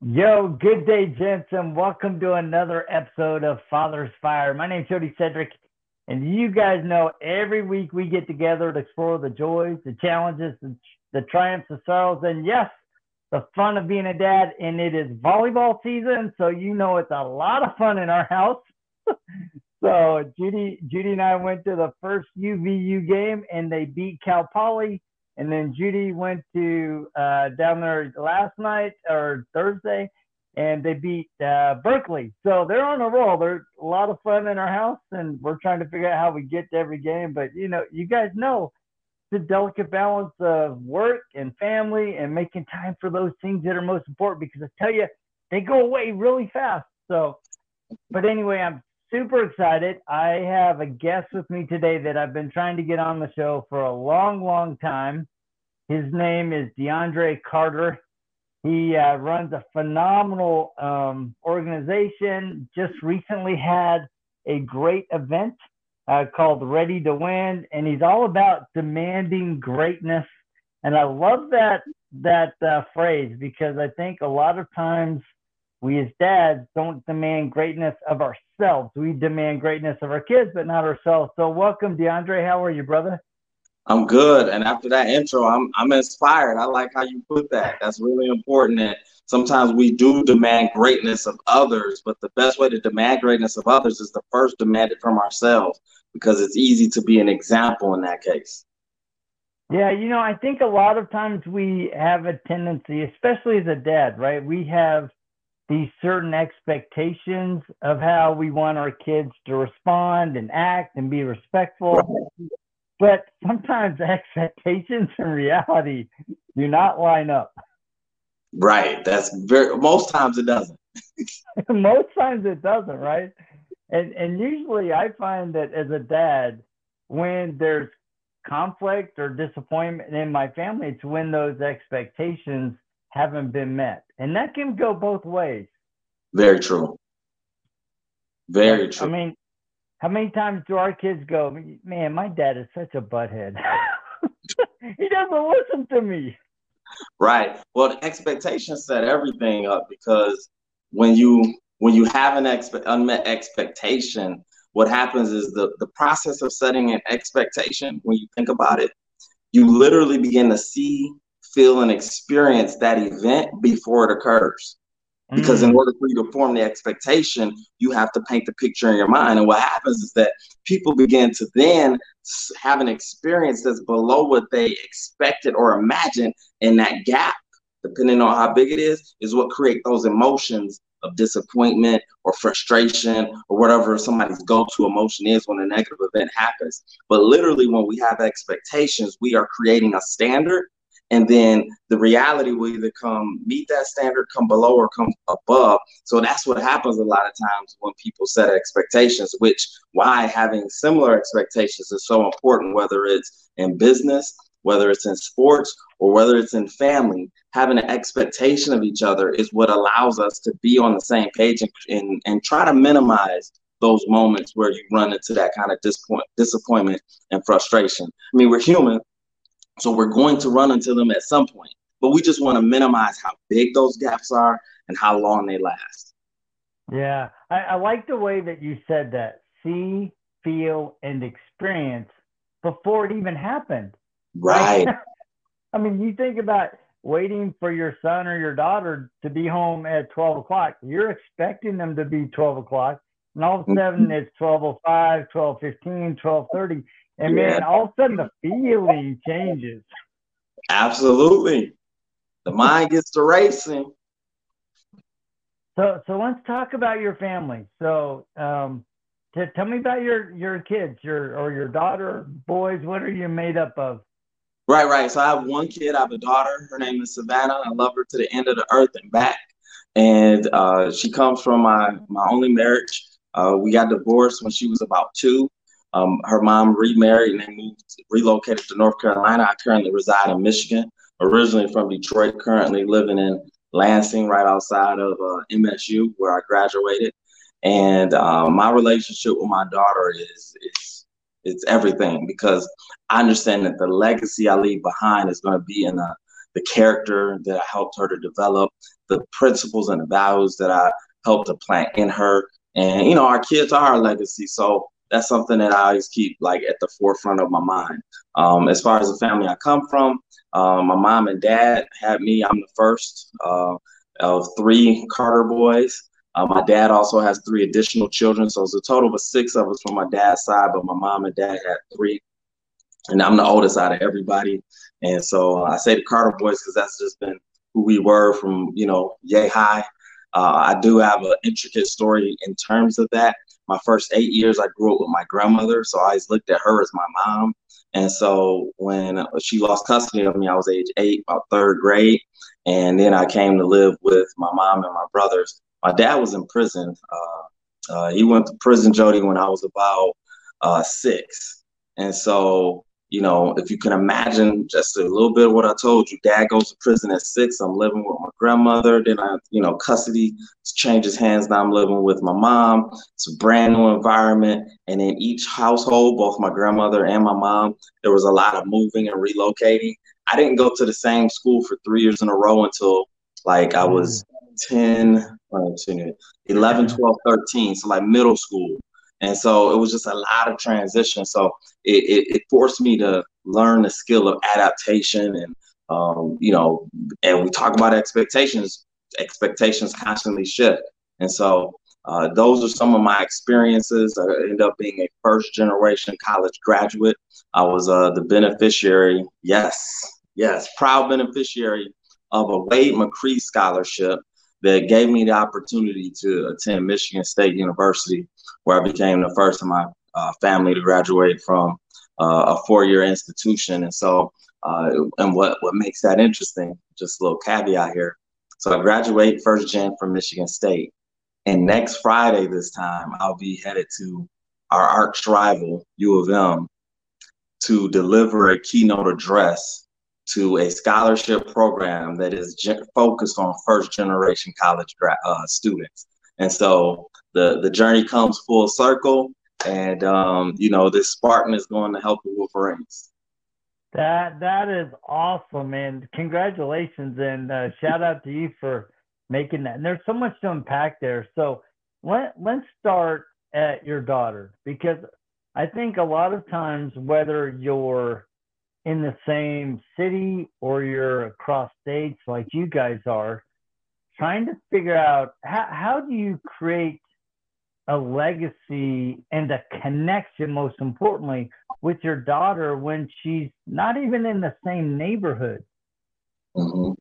Yo, good day, gents, and welcome to another episode of Father's Fire. My name's Jody Cedric, and you guys know every week we get together to explore the joys, the challenges, the, the triumphs, the sorrows, and yes, the fun of being a dad. And it is volleyball season, so you know it's a lot of fun in our house. so Judy, Judy and I went to the first UVU game, and they beat Cal Poly and then Judy went to uh, down there last night or Thursday, and they beat uh, Berkeley. So they're on a roll. They're a lot of fun in our house, and we're trying to figure out how we get to every game. But you know, you guys know the delicate balance of work and family and making time for those things that are most important. Because I tell you, they go away really fast. So, but anyway, I'm super excited. I have a guest with me today that I've been trying to get on the show for a long, long time. His name is DeAndre Carter. He uh, runs a phenomenal um, organization. Just recently had a great event uh, called Ready to Win, and he's all about demanding greatness. And I love that that uh, phrase because I think a lot of times we as dads don't demand greatness of ourselves. We demand greatness of our kids, but not ourselves. So welcome, DeAndre. How are you, brother? I'm good. And after that intro, I'm I'm inspired. I like how you put that. That's really important. That sometimes we do demand greatness of others, but the best way to demand greatness of others is to first demand it from ourselves because it's easy to be an example in that case. Yeah, you know, I think a lot of times we have a tendency, especially as a dad, right? We have these certain expectations of how we want our kids to respond and act and be respectful. But sometimes expectations and reality do not line up. Right. That's very most times it doesn't. most times it doesn't, right? And and usually I find that as a dad, when there's conflict or disappointment in my family, it's when those expectations haven't been met. And that can go both ways. Very true. Very true. I mean, how many times do our kids go, man, my dad is such a butthead. he doesn't listen to me. Right. Well, the expectations set everything up because when you when you have an expe- unmet expectation, what happens is the the process of setting an expectation. When you think about it, you literally begin to see, feel, and experience that event before it occurs. Because mm. in order for you to form the expectation, you have to paint the picture in your mind. And what happens is that people begin to then have an experience that's below what they expected or imagined. And that gap, depending on how big it is, is what create those emotions of disappointment or frustration or whatever somebody's go-to emotion is when a negative event happens. But literally, when we have expectations, we are creating a standard and then the reality will either come meet that standard, come below, or come above. So that's what happens a lot of times when people set expectations, which why having similar expectations is so important, whether it's in business, whether it's in sports, or whether it's in family. Having an expectation of each other is what allows us to be on the same page and, and, and try to minimize those moments where you run into that kind of disappoint, disappointment and frustration. I mean, we're human, so we're going to run into them at some point, but we just want to minimize how big those gaps are and how long they last. Yeah, I, I like the way that you said that. See, feel, and experience before it even happened. Right. I mean, you think about waiting for your son or your daughter to be home at 12 o'clock. You're expecting them to be 12 o'clock. And all of a sudden mm-hmm. it's 12.05, 12.15, 12.30. And yeah. man, all of a sudden the feeling changes. Absolutely. The mind gets to racing. So so let's talk about your family. So um t- tell me about your your kids, your or your daughter, boys, what are you made up of? Right, right. So I have one kid, I have a daughter. Her name is Savannah. I love her to the end of the earth and back. And uh, she comes from my my only marriage. Uh, we got divorced when she was about two. Um, her mom remarried and they moved, relocated to North Carolina. I currently reside in Michigan, originally from Detroit, currently living in Lansing, right outside of uh, MSU, where I graduated. And uh, my relationship with my daughter is is it's everything because I understand that the legacy I leave behind is going to be in the, the character that I helped her to develop, the principles and the values that I helped to plant in her. And, you know, our kids are our legacy. So that's something that I always keep like at the forefront of my mind. Um, as far as the family I come from, uh, my mom and dad had me. I'm the first uh, of three Carter boys. Uh, my dad also has three additional children, so it's a total of six of us from my dad's side. But my mom and dad had three, and I'm the oldest out of everybody. And so I say the Carter boys because that's just been who we were from you know yay high. Uh, I do have an intricate story in terms of that. My first eight years, I grew up with my grandmother, so I always looked at her as my mom. And so when she lost custody of me, I was age eight, about third grade. And then I came to live with my mom and my brothers. My dad was in prison. Uh, uh, he went to prison, Jody, when I was about uh, six. And so you know, if you can imagine just a little bit of what I told you, dad goes to prison at six. I'm living with my grandmother. Then I, you know, custody changes hands. Now I'm living with my mom. It's a brand new environment. And in each household, both my grandmother and my mom, there was a lot of moving and relocating. I didn't go to the same school for three years in a row until like I was mm. 10, 11, 12, 13. So like middle school. And so it was just a lot of transition. So it, it, it forced me to learn the skill of adaptation and, um, you know, and we talk about expectations, expectations constantly shift. And so uh, those are some of my experiences. I ended up being a first generation college graduate. I was uh, the beneficiary, yes, yes, proud beneficiary of a Wade McCree scholarship that gave me the opportunity to attend Michigan State University where I became the first of my uh, family to graduate from uh, a four-year institution. And so, uh, and what what makes that interesting? Just a little caveat here. So I graduate first gen from Michigan State, and next Friday this time I'll be headed to our arch rival U of M to deliver a keynote address to a scholarship program that is ge- focused on first generation college gra- uh, students. And so the the journey comes full circle, and um, you know this Spartan is going to help the Wolverines. That that is awesome, man! Congratulations and uh, shout out to you for making that. And there's so much to unpack there. So let let's start at your daughter because I think a lot of times whether you're in the same city or you're across states like you guys are, trying to figure out how, how do you create a legacy and a connection, most importantly, with your daughter when she's not even in the same neighborhood? Mm-hmm.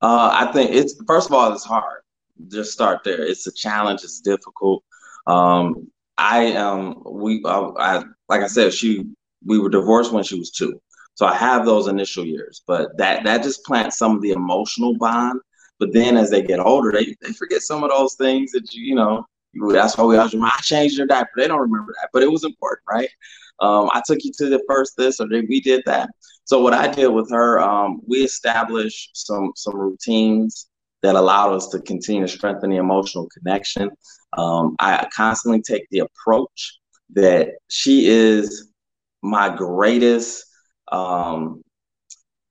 Uh, I think it's first of all, it's hard. Just start there. It's a challenge. It's difficult. Um, I am. Um, we. Uh, I like I said, she. We were divorced when she was two, so I have those initial years. But that that just plants some of the emotional bond. But then as they get older, they, they forget some of those things that you you know that's why we always I changed your diaper. They don't remember that, but it was important, right? Um, I took you to the first this or we did that. So what I did with her, um, we established some some routines that allowed us to continue to strengthen the emotional connection. Um, I constantly take the approach that she is my greatest um,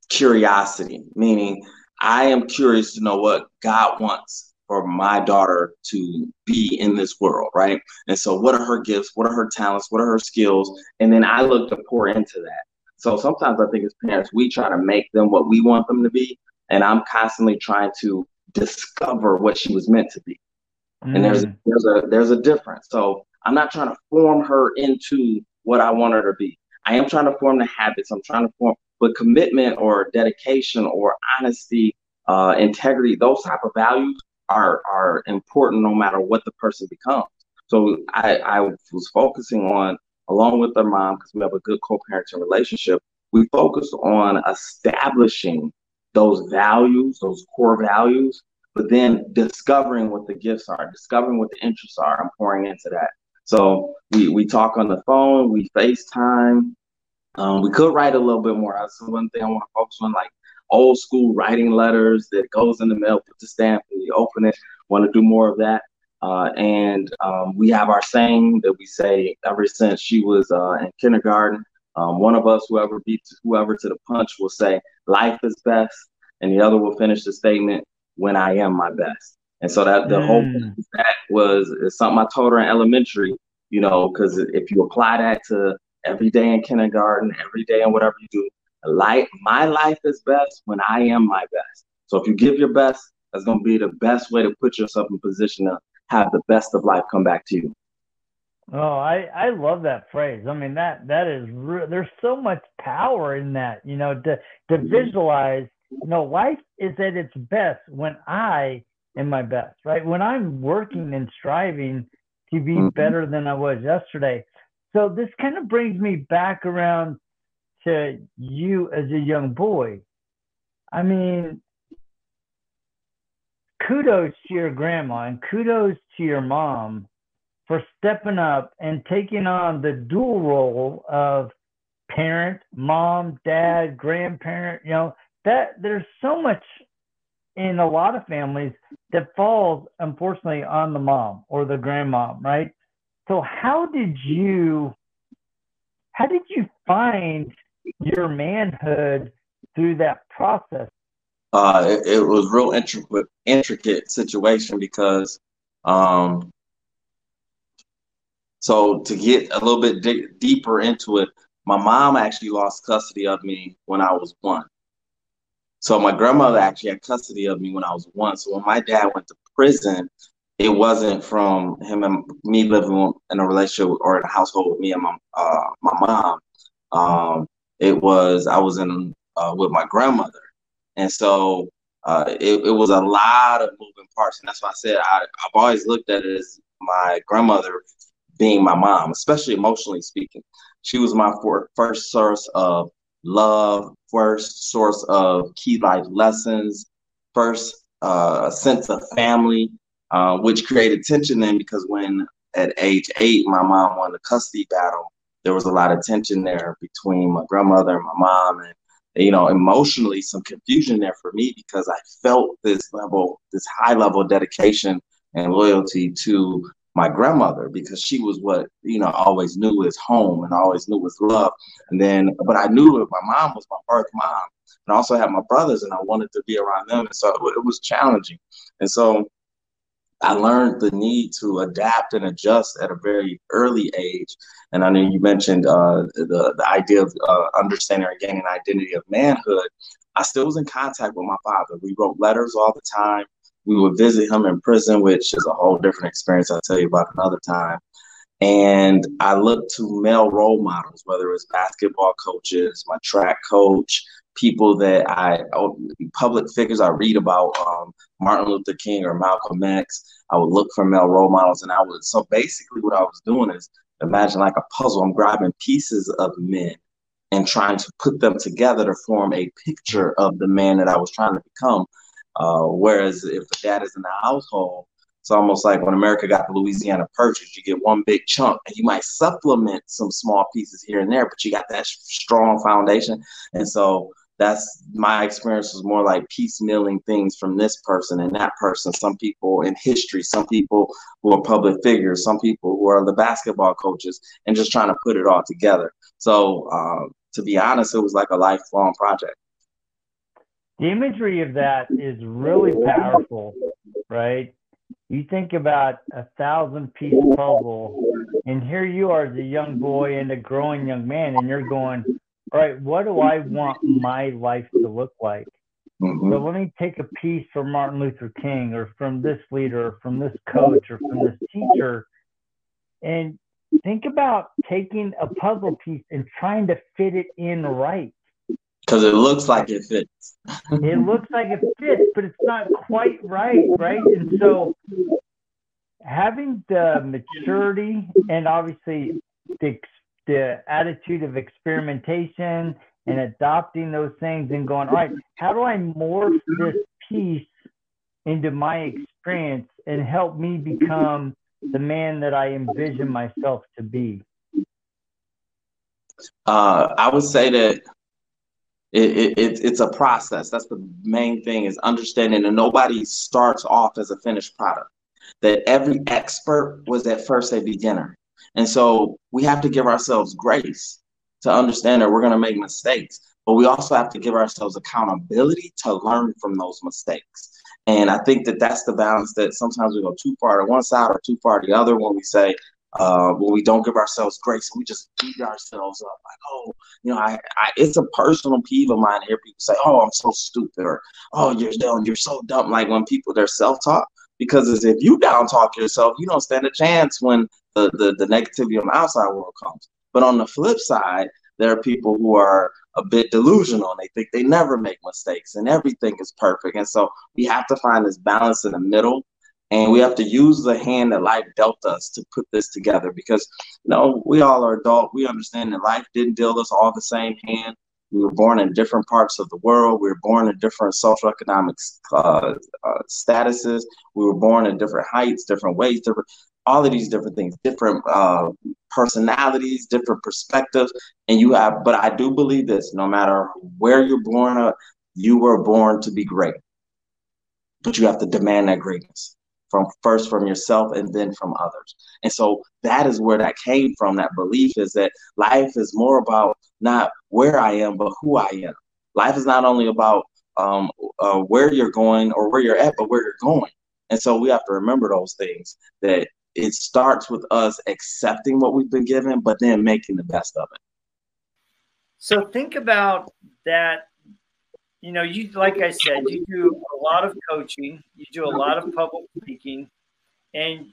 curiosity, meaning I am curious to know what God wants for my daughter to be in this world, right? And so, what are her gifts? What are her talents? What are her skills? And then I look to pour into that. So sometimes I think as parents, we try to make them what we want them to be, and I'm constantly trying to discover what she was meant to be. Mm. And there's mm. there's a there's a difference. So I'm not trying to form her into what I want her to be. I am trying to form the habits. I'm trying to form, but commitment or dedication or honesty, uh, integrity, those type of values are are important no matter what the person becomes. So I, I was focusing on, along with their mom, because we have a good co-parenting relationship, we focus on establishing those values, those core values, but then discovering what the gifts are, discovering what the interests are, and pouring into that. So we we talk on the phone, we FaceTime. Um, we could write a little bit more. That's one thing I want to focus on, like old school writing letters that goes in the mail, put the stamp, and you open it. Want to do more of that. Uh, and um, we have our saying that we say ever since she was uh, in kindergarten. Um, one of us, whoever beats whoever to the punch, will say, "Life is best." and the other will finish the statement when I am my best. And so that the mm. whole that was something I told her in elementary, you know, because if you apply that to every day in kindergarten, every day in whatever you do, life my life is best when I am my best. So if you give your best, that's gonna be the best way to put yourself in position to have the best of life come back to you. Oh, I I love that phrase. I mean that that is re- there's so much power in that. You know, to to mm-hmm. visualize. You know, life is at its best when I am my best. Right when I'm working and striving to be mm-hmm. better than I was yesterday. So this kind of brings me back around to you as a young boy. I mean, kudos to your grandma and kudos to your mom for stepping up and taking on the dual role of parent, mom, dad, grandparent. You know, that there's so much in a lot of families that falls, unfortunately, on the mom or the grandmom, right? So, how did you, how did you find your manhood through that process? Uh, it, it was real intricate, intricate situation because um, so to get a little bit deeper into it, my mom actually lost custody of me when I was one. So my grandmother actually had custody of me when I was one. So when my dad went to prison, it wasn't from him and me living in a relationship or in a household with me and my uh, my mom. Um, it was I was in uh, with my grandmother, and so uh, it, it was a lot of moving parts. And that's why I said I, I've always looked at it as my grandmother being my mom, especially emotionally speaking. She was my for, first source of love, first source of key life lessons, first uh, sense of family, uh, which created tension then because when at age eight, my mom won the custody battle, there was a lot of tension there between my grandmother and my mom. And, you know, emotionally, some confusion there for me because I felt this level, this high level of dedication and loyalty to my grandmother because she was what you know always knew was home and always knew was love. And then, but I knew that my mom was my birth mom, and I also had my brothers, and I wanted to be around them, and so it was challenging. And so I learned the need to adapt and adjust at a very early age. And I know you mentioned uh, the the idea of uh, understanding or gaining identity of manhood. I still was in contact with my father. We wrote letters all the time we would visit him in prison, which is a whole different experience. I'll tell you about another time. And I looked to male role models, whether it's basketball coaches, my track coach, people that I, oh, public figures I read about, um, Martin Luther King or Malcolm X. I would look for male role models, and I would. So basically, what I was doing is imagine like a puzzle. I'm grabbing pieces of men and trying to put them together to form a picture of the man that I was trying to become. Uh, whereas if the dad is in the household, it's almost like when America got the Louisiana Purchase, you get one big chunk and you might supplement some small pieces here and there, but you got that strong foundation. And so that's my experience was more like piecemealing things from this person and that person. Some people in history, some people who are public figures, some people who are the basketball coaches, and just trying to put it all together. So, uh, to be honest, it was like a lifelong project the imagery of that is really powerful, right? You think about a thousand piece puzzle, and here you are as a young boy and a growing young man, and you're going, all right, what do I want my life to look like? Mm-hmm. So let me take a piece from Martin Luther King or from this leader or from this coach or from this teacher and think about taking a puzzle piece and trying to fit it in right. Because it looks like it fits. it looks like it fits, but it's not quite right, right? And so having the maturity and obviously the, the attitude of experimentation and adopting those things and going, all right, how do I morph this piece into my experience and help me become the man that I envision myself to be? Uh, I would say that it, it, it's a process. That's the main thing is understanding that nobody starts off as a finished product. That every expert was at first a beginner. And so we have to give ourselves grace to understand that we're going to make mistakes. but we also have to give ourselves accountability to learn from those mistakes. And I think that that's the balance that sometimes we go too far to one side or too far to the other when we say, uh, when we don't give ourselves grace, we just beat ourselves up like, oh, you know, I, I, it's a personal peeve of mine to hear people say, oh, I'm so stupid, or oh, you're dumb, you're so dumb. Like when people they're self talk, because as if you down talk yourself, you don't stand a chance when the, the the negativity on the outside world comes. But on the flip side, there are people who are a bit delusional and they think they never make mistakes and everything is perfect. And so we have to find this balance in the middle and we have to use the hand that life dealt us to put this together because you know we all are adult we understand that life didn't deal us all the same hand we were born in different parts of the world. We were born in different social economic uh, uh, statuses. We were born in different heights different weights different all of these different things different uh, personalities different perspectives. And you have but i do believe this no matter where you're born you were born to be great. But you have to demand that greatness from first from yourself and then from others. And so that is where that came from. That belief is that life is more about not where I am, but who I am. Life is not only about um, uh, where you're going or where you're at, but where you're going. And so we have to remember those things that it starts with us accepting what we've been given, but then making the best of it. So think about that you know, you like I said, you do a lot of coaching, you do a lot of public speaking, and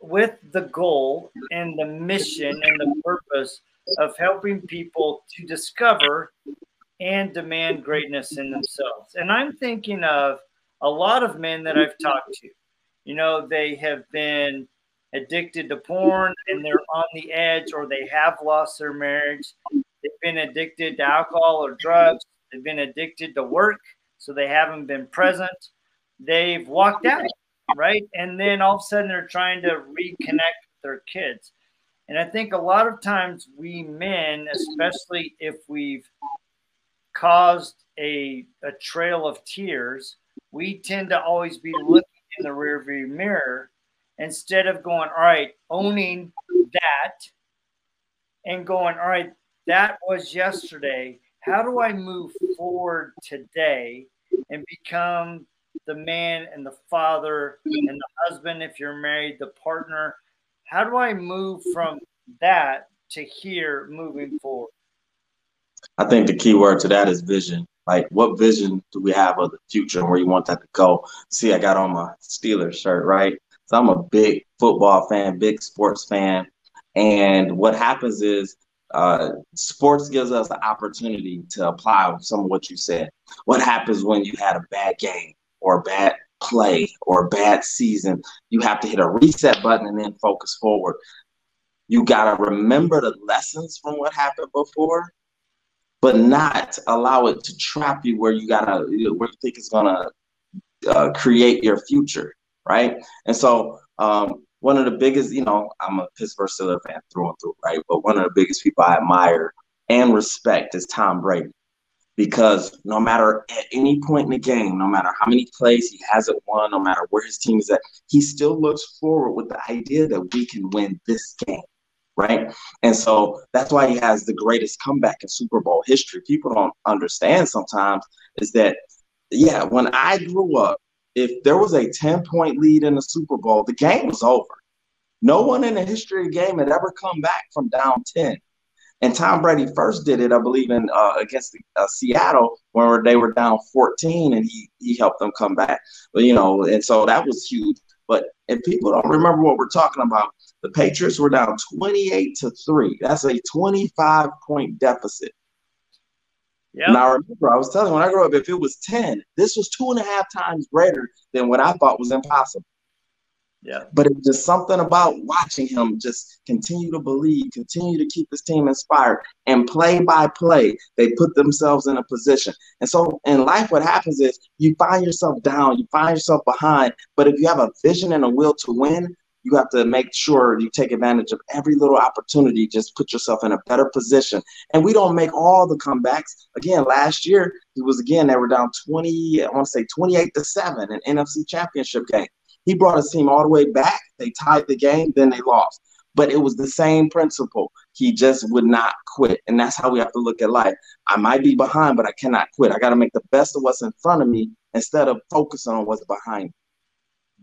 with the goal and the mission and the purpose of helping people to discover and demand greatness in themselves. And I'm thinking of a lot of men that I've talked to. You know, they have been addicted to porn and they're on the edge or they have lost their marriage. They've been addicted to alcohol or drugs They've been addicted to work, so they haven't been present. They've walked out, right? And then all of a sudden they're trying to reconnect with their kids. And I think a lot of times we men, especially if we've caused a, a trail of tears, we tend to always be looking in the rearview mirror instead of going, all right, owning that and going, all right, that was yesterday how do I move forward today and become the man and the father and the husband if you're married, the partner? How do I move from that to here moving forward? I think the key word to that is vision. Like, what vision do we have of the future and where you want that to go? See, I got on my Steelers shirt, right? So I'm a big football fan, big sports fan. And what happens is uh, sports gives us the opportunity to apply some of what you said. What happens when you had a bad game or a bad play or a bad season? You have to hit a reset button and then focus forward. You got to remember the lessons from what happened before, but not allow it to trap you where you gotta where you think it's gonna uh, create your future, right? And so um, one of the biggest, you know, I'm a Pittsburgh Steelers fan through and through, right? But one of the biggest people I admire and respect is Tom Brady. Because no matter at any point in the game, no matter how many plays he hasn't won, no matter where his team is at, he still looks forward with the idea that we can win this game, right? And so that's why he has the greatest comeback in Super Bowl history. People don't understand sometimes is that, yeah, when I grew up, if there was a 10 point lead in the Super Bowl, the game was over. No one in the history of the game had ever come back from down 10. And Tom Brady first did it, I believe, in uh, against the, uh, Seattle, when they were down 14, and he he helped them come back. But you know, and so that was huge. But if people don't remember what we're talking about, the Patriots were down 28 to three. That's a 25 point deficit. Yep. And I remember I was telling when I grew up, if it was 10, this was two and a half times greater than what I thought was impossible. Yeah. But it was just something about watching him just continue to believe, continue to keep his team inspired, and play by play, they put themselves in a position. And so in life, what happens is you find yourself down, you find yourself behind. But if you have a vision and a will to win, you have to make sure you take advantage of every little opportunity, just put yourself in a better position. And we don't make all the comebacks. Again, last year, he was again, they were down 20, I want to say 28 to 7 in NFC championship game. He brought his team all the way back. They tied the game, then they lost. but it was the same principle. He just would not quit. And that's how we have to look at life. I might be behind, but I cannot quit. I got to make the best of what's in front of me instead of focusing on what's behind me.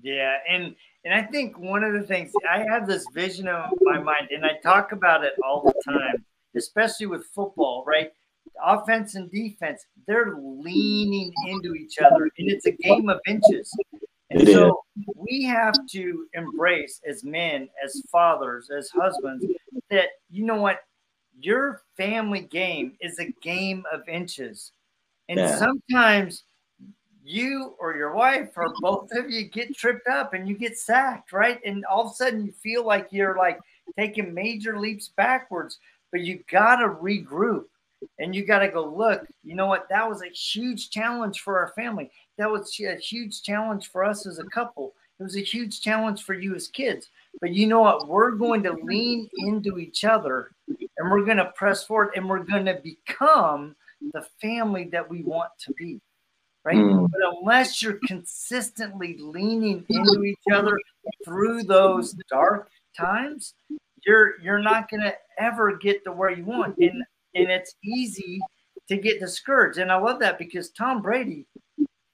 Yeah. And, and I think one of the things I have this vision of my mind, and I talk about it all the time, especially with football, right? Offense and defense, they're leaning into each other, and it's a game of inches. And so we have to embrace as men, as fathers, as husbands, that you know what? Your family game is a game of inches. And yeah. sometimes you or your wife or both of you get tripped up and you get sacked, right? And all of a sudden you feel like you're like taking major leaps backwards, but you got to regroup and you got to go, look, you know what? That was a huge challenge for our family. That was a huge challenge for us as a couple. It was a huge challenge for you as kids. But you know what? We're going to lean into each other and we're going to press forward and we're going to become the family that we want to be. Right. Mm. But unless you're consistently leaning into each other through those dark times, you're you're not going to ever get to where you want. And and it's easy to get discouraged. And I love that because Tom Brady,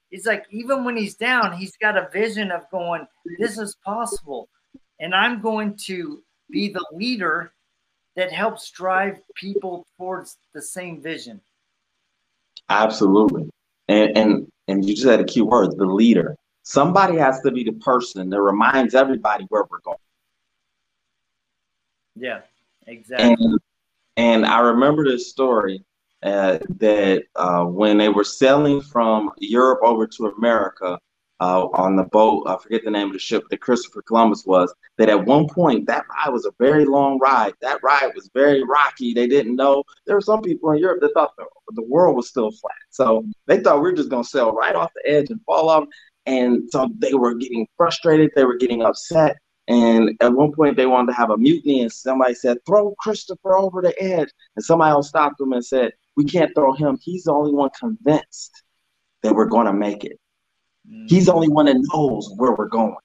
he's like, even when he's down, he's got a vision of going, this is possible. And I'm going to be the leader that helps drive people towards the same vision. Absolutely. And and and you just had a key word, the leader. Somebody has to be the person that reminds everybody where we're going. Yeah, exactly. And and I remember this story uh, that uh, when they were sailing from Europe over to America uh, on the boat, I forget the name of the ship that Christopher Columbus was, that at one point that ride was a very long ride. That ride was very rocky. They didn't know. There were some people in Europe that thought the, the world was still flat. So they thought we are just going to sail right off the edge and fall off. And so they were getting frustrated. They were getting upset. And at one point, they wanted to have a mutiny, and somebody said, "Throw Christopher over the edge." And somebody else stopped them and said, "We can't throw him. He's the only one convinced that we're going to make it. Mm-hmm. He's the only one that knows where we're going."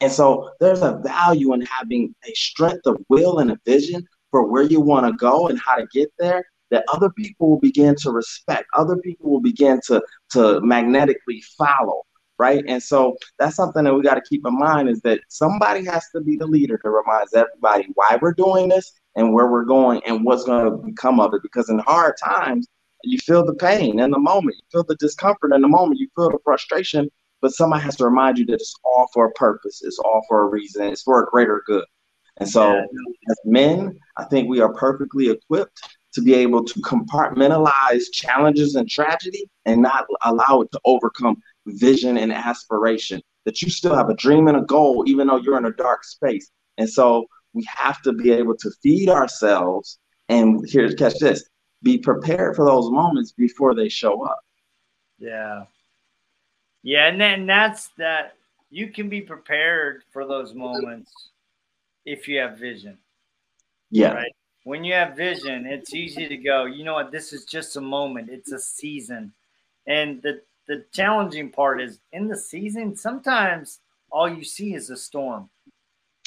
And so there's a value in having a strength of will and a vision for where you want to go and how to get there that other people will begin to respect. Other people will begin to to magnetically follow right? And so that's something that we got to keep in mind is that somebody has to be the leader to remind everybody why we're doing this and where we're going and what's going to become of it. Because in hard times, you feel the pain in the moment, you feel the discomfort in the moment, you feel the frustration, but somebody has to remind you that it's all for a purpose, it's all for a reason, it's for a greater good. And so, yeah. as men, I think we are perfectly equipped to be able to compartmentalize challenges and tragedy and not allow it to overcome vision and aspiration, that you still have a dream and a goal, even though you're in a dark space. And so we have to be able to feed ourselves and here, catch this, be prepared for those moments before they show up. Yeah. Yeah. And then that's that you can be prepared for those moments if you have vision. Yeah. Right. When you have vision, it's easy to go, you know what, this is just a moment, it's a season. And the the challenging part is in the season, sometimes all you see is a storm.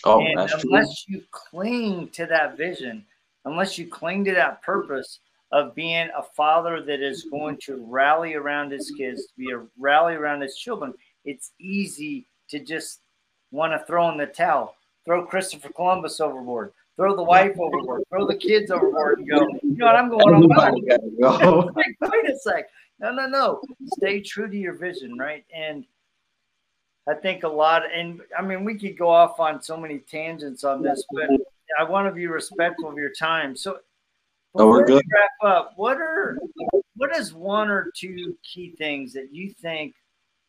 Oh, and unless true. you cling to that vision, unless you cling to that purpose of being a father that is going to rally around his kids, to be a rally around his children, it's easy to just want to throw in the towel, throw Christopher Columbus overboard, throw the wife overboard, throw the kids overboard, and go, you know what, I'm going on. Go. Wait a sec. No, no, no. Stay true to your vision, right? And I think a lot, and I mean, we could go off on so many tangents on this, but I want to be respectful of your time. So, oh, we're good. wrap up, what are what is one or two key things that you think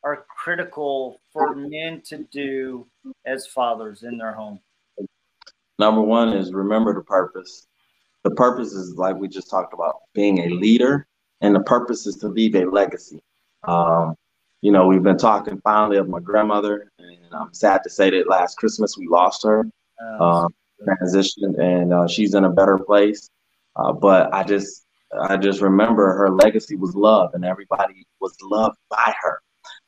are critical for men to do as fathers in their home? Number one is remember the purpose. The purpose is like we just talked about, being a leader and the purpose is to leave a legacy. Um, you know, we've been talking finally of my grandmother, and I'm sad to say that last Christmas we lost her, oh, um, transitioned, and uh, she's in a better place. Uh, but I just, I just remember her legacy was love, and everybody was loved by her.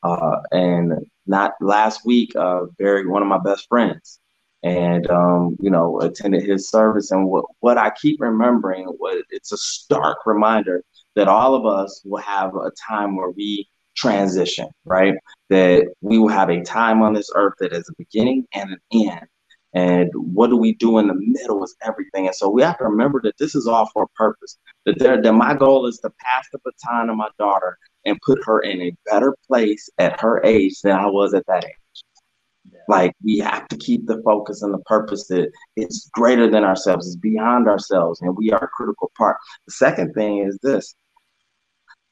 Uh, and not last week, uh, buried one of my best friends, and um, you know attended his service. And what what I keep remembering was it's a stark reminder that all of us will have a time where we transition, right? That we will have a time on this earth that is a beginning and an end. And what do we do in the middle is everything. And so we have to remember that this is all for a purpose. That there, that my goal is to pass the baton to my daughter and put her in a better place at her age than I was at that age. Like we have to keep the focus and the purpose that it's greater than ourselves, it's beyond ourselves, and we are a critical part. The second thing is this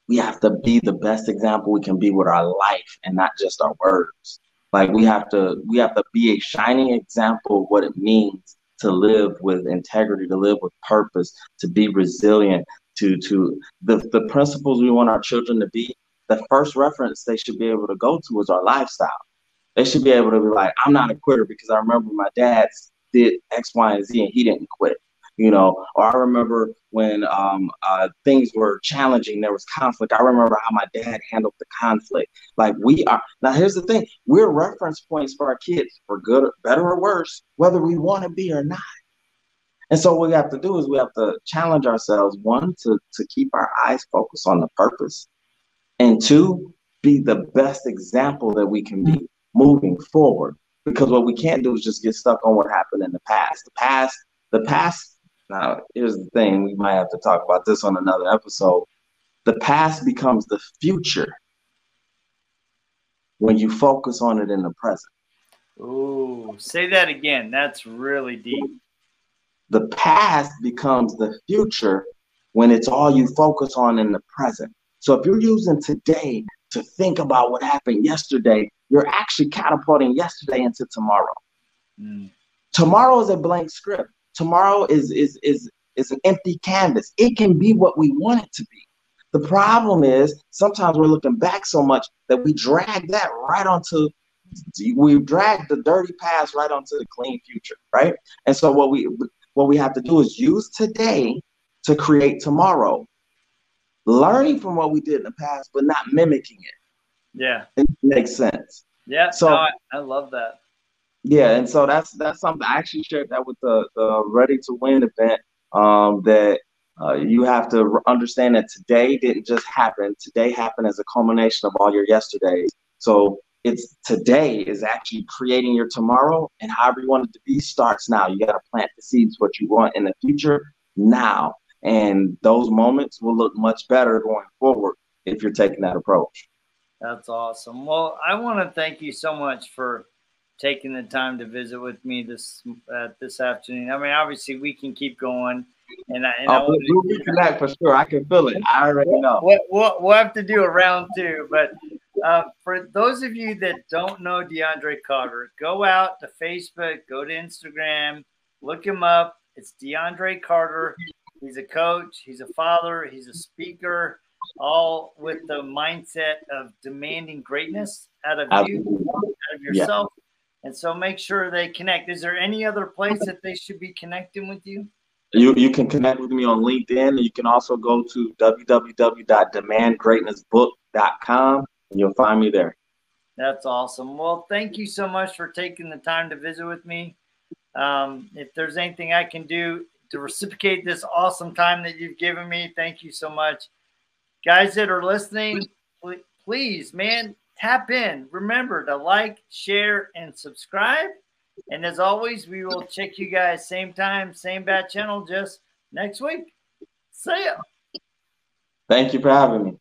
we have to be the best example we can be with our life and not just our words. Like we have to we have to be a shining example of what it means to live with integrity, to live with purpose, to be resilient, to to the, the principles we want our children to be. The first reference they should be able to go to is our lifestyle. They should be able to be like, I'm not a quitter because I remember my dad did X, Y, and Z and he didn't quit you know, or I remember when um, uh, things were challenging, there was conflict. I remember how my dad handled the conflict. Like we are now. Here's the thing: we're reference points for our kids, for good, or better or worse, whether we want to be or not. And so what we have to do is we have to challenge ourselves: one, to to keep our eyes focused on the purpose, and two, be the best example that we can be moving forward. Because what we can't do is just get stuck on what happened in the past. The past, the past now, here's the thing we might have to talk about this on another episode. The past becomes the future when you focus on it in the present. Ooh, say that again. That's really deep. The past becomes the future when it's all you focus on in the present. So if you're using today to think about what happened yesterday, you're actually catapulting yesterday into tomorrow. Mm. Tomorrow is a blank script. Tomorrow is is is is an empty canvas. It can be what we want it to be. The problem is sometimes we're looking back so much that we drag that right onto we drag the dirty past right onto the clean future, right? And so what we what we have to do is use today to create tomorrow, learning from what we did in the past, but not mimicking it. Yeah, it makes sense. Yeah, so no, I, I love that. Yeah, and so that's that's something I actually shared that with the the Ready to Win event. Um, that uh, you have to understand that today didn't just happen. Today happened as a culmination of all your yesterdays. So it's today is actually creating your tomorrow, and however you want it to be starts now. You got to plant the seeds what you want in the future now, and those moments will look much better going forward if you're taking that approach. That's awesome. Well, I want to thank you so much for taking the time to visit with me this uh, this afternoon. I mean, obviously we can keep going, and I, and oh, I we'll reconnect for sure. I can feel it. I already know. We'll, we'll, we'll have to do a round two, but uh, for those of you that don't know DeAndre Carter, go out to Facebook, go to Instagram, look him up. It's DeAndre Carter. He's a coach. He's a father. He's a speaker. All with the mindset of demanding greatness out of Absolutely. you, out of yourself, and so make sure they connect. Is there any other place that they should be connecting with you? You, you can connect with me on LinkedIn. You can also go to www.demandgreatnessbook.com and you'll find me there. That's awesome. Well, thank you so much for taking the time to visit with me. Um, if there's anything I can do to reciprocate this awesome time that you've given me, thank you so much. Guys that are listening, please, man, tap in. Remember to like, share, and subscribe. And as always, we will check you guys same time, same bad channel, just next week. See ya. Thank you for having me.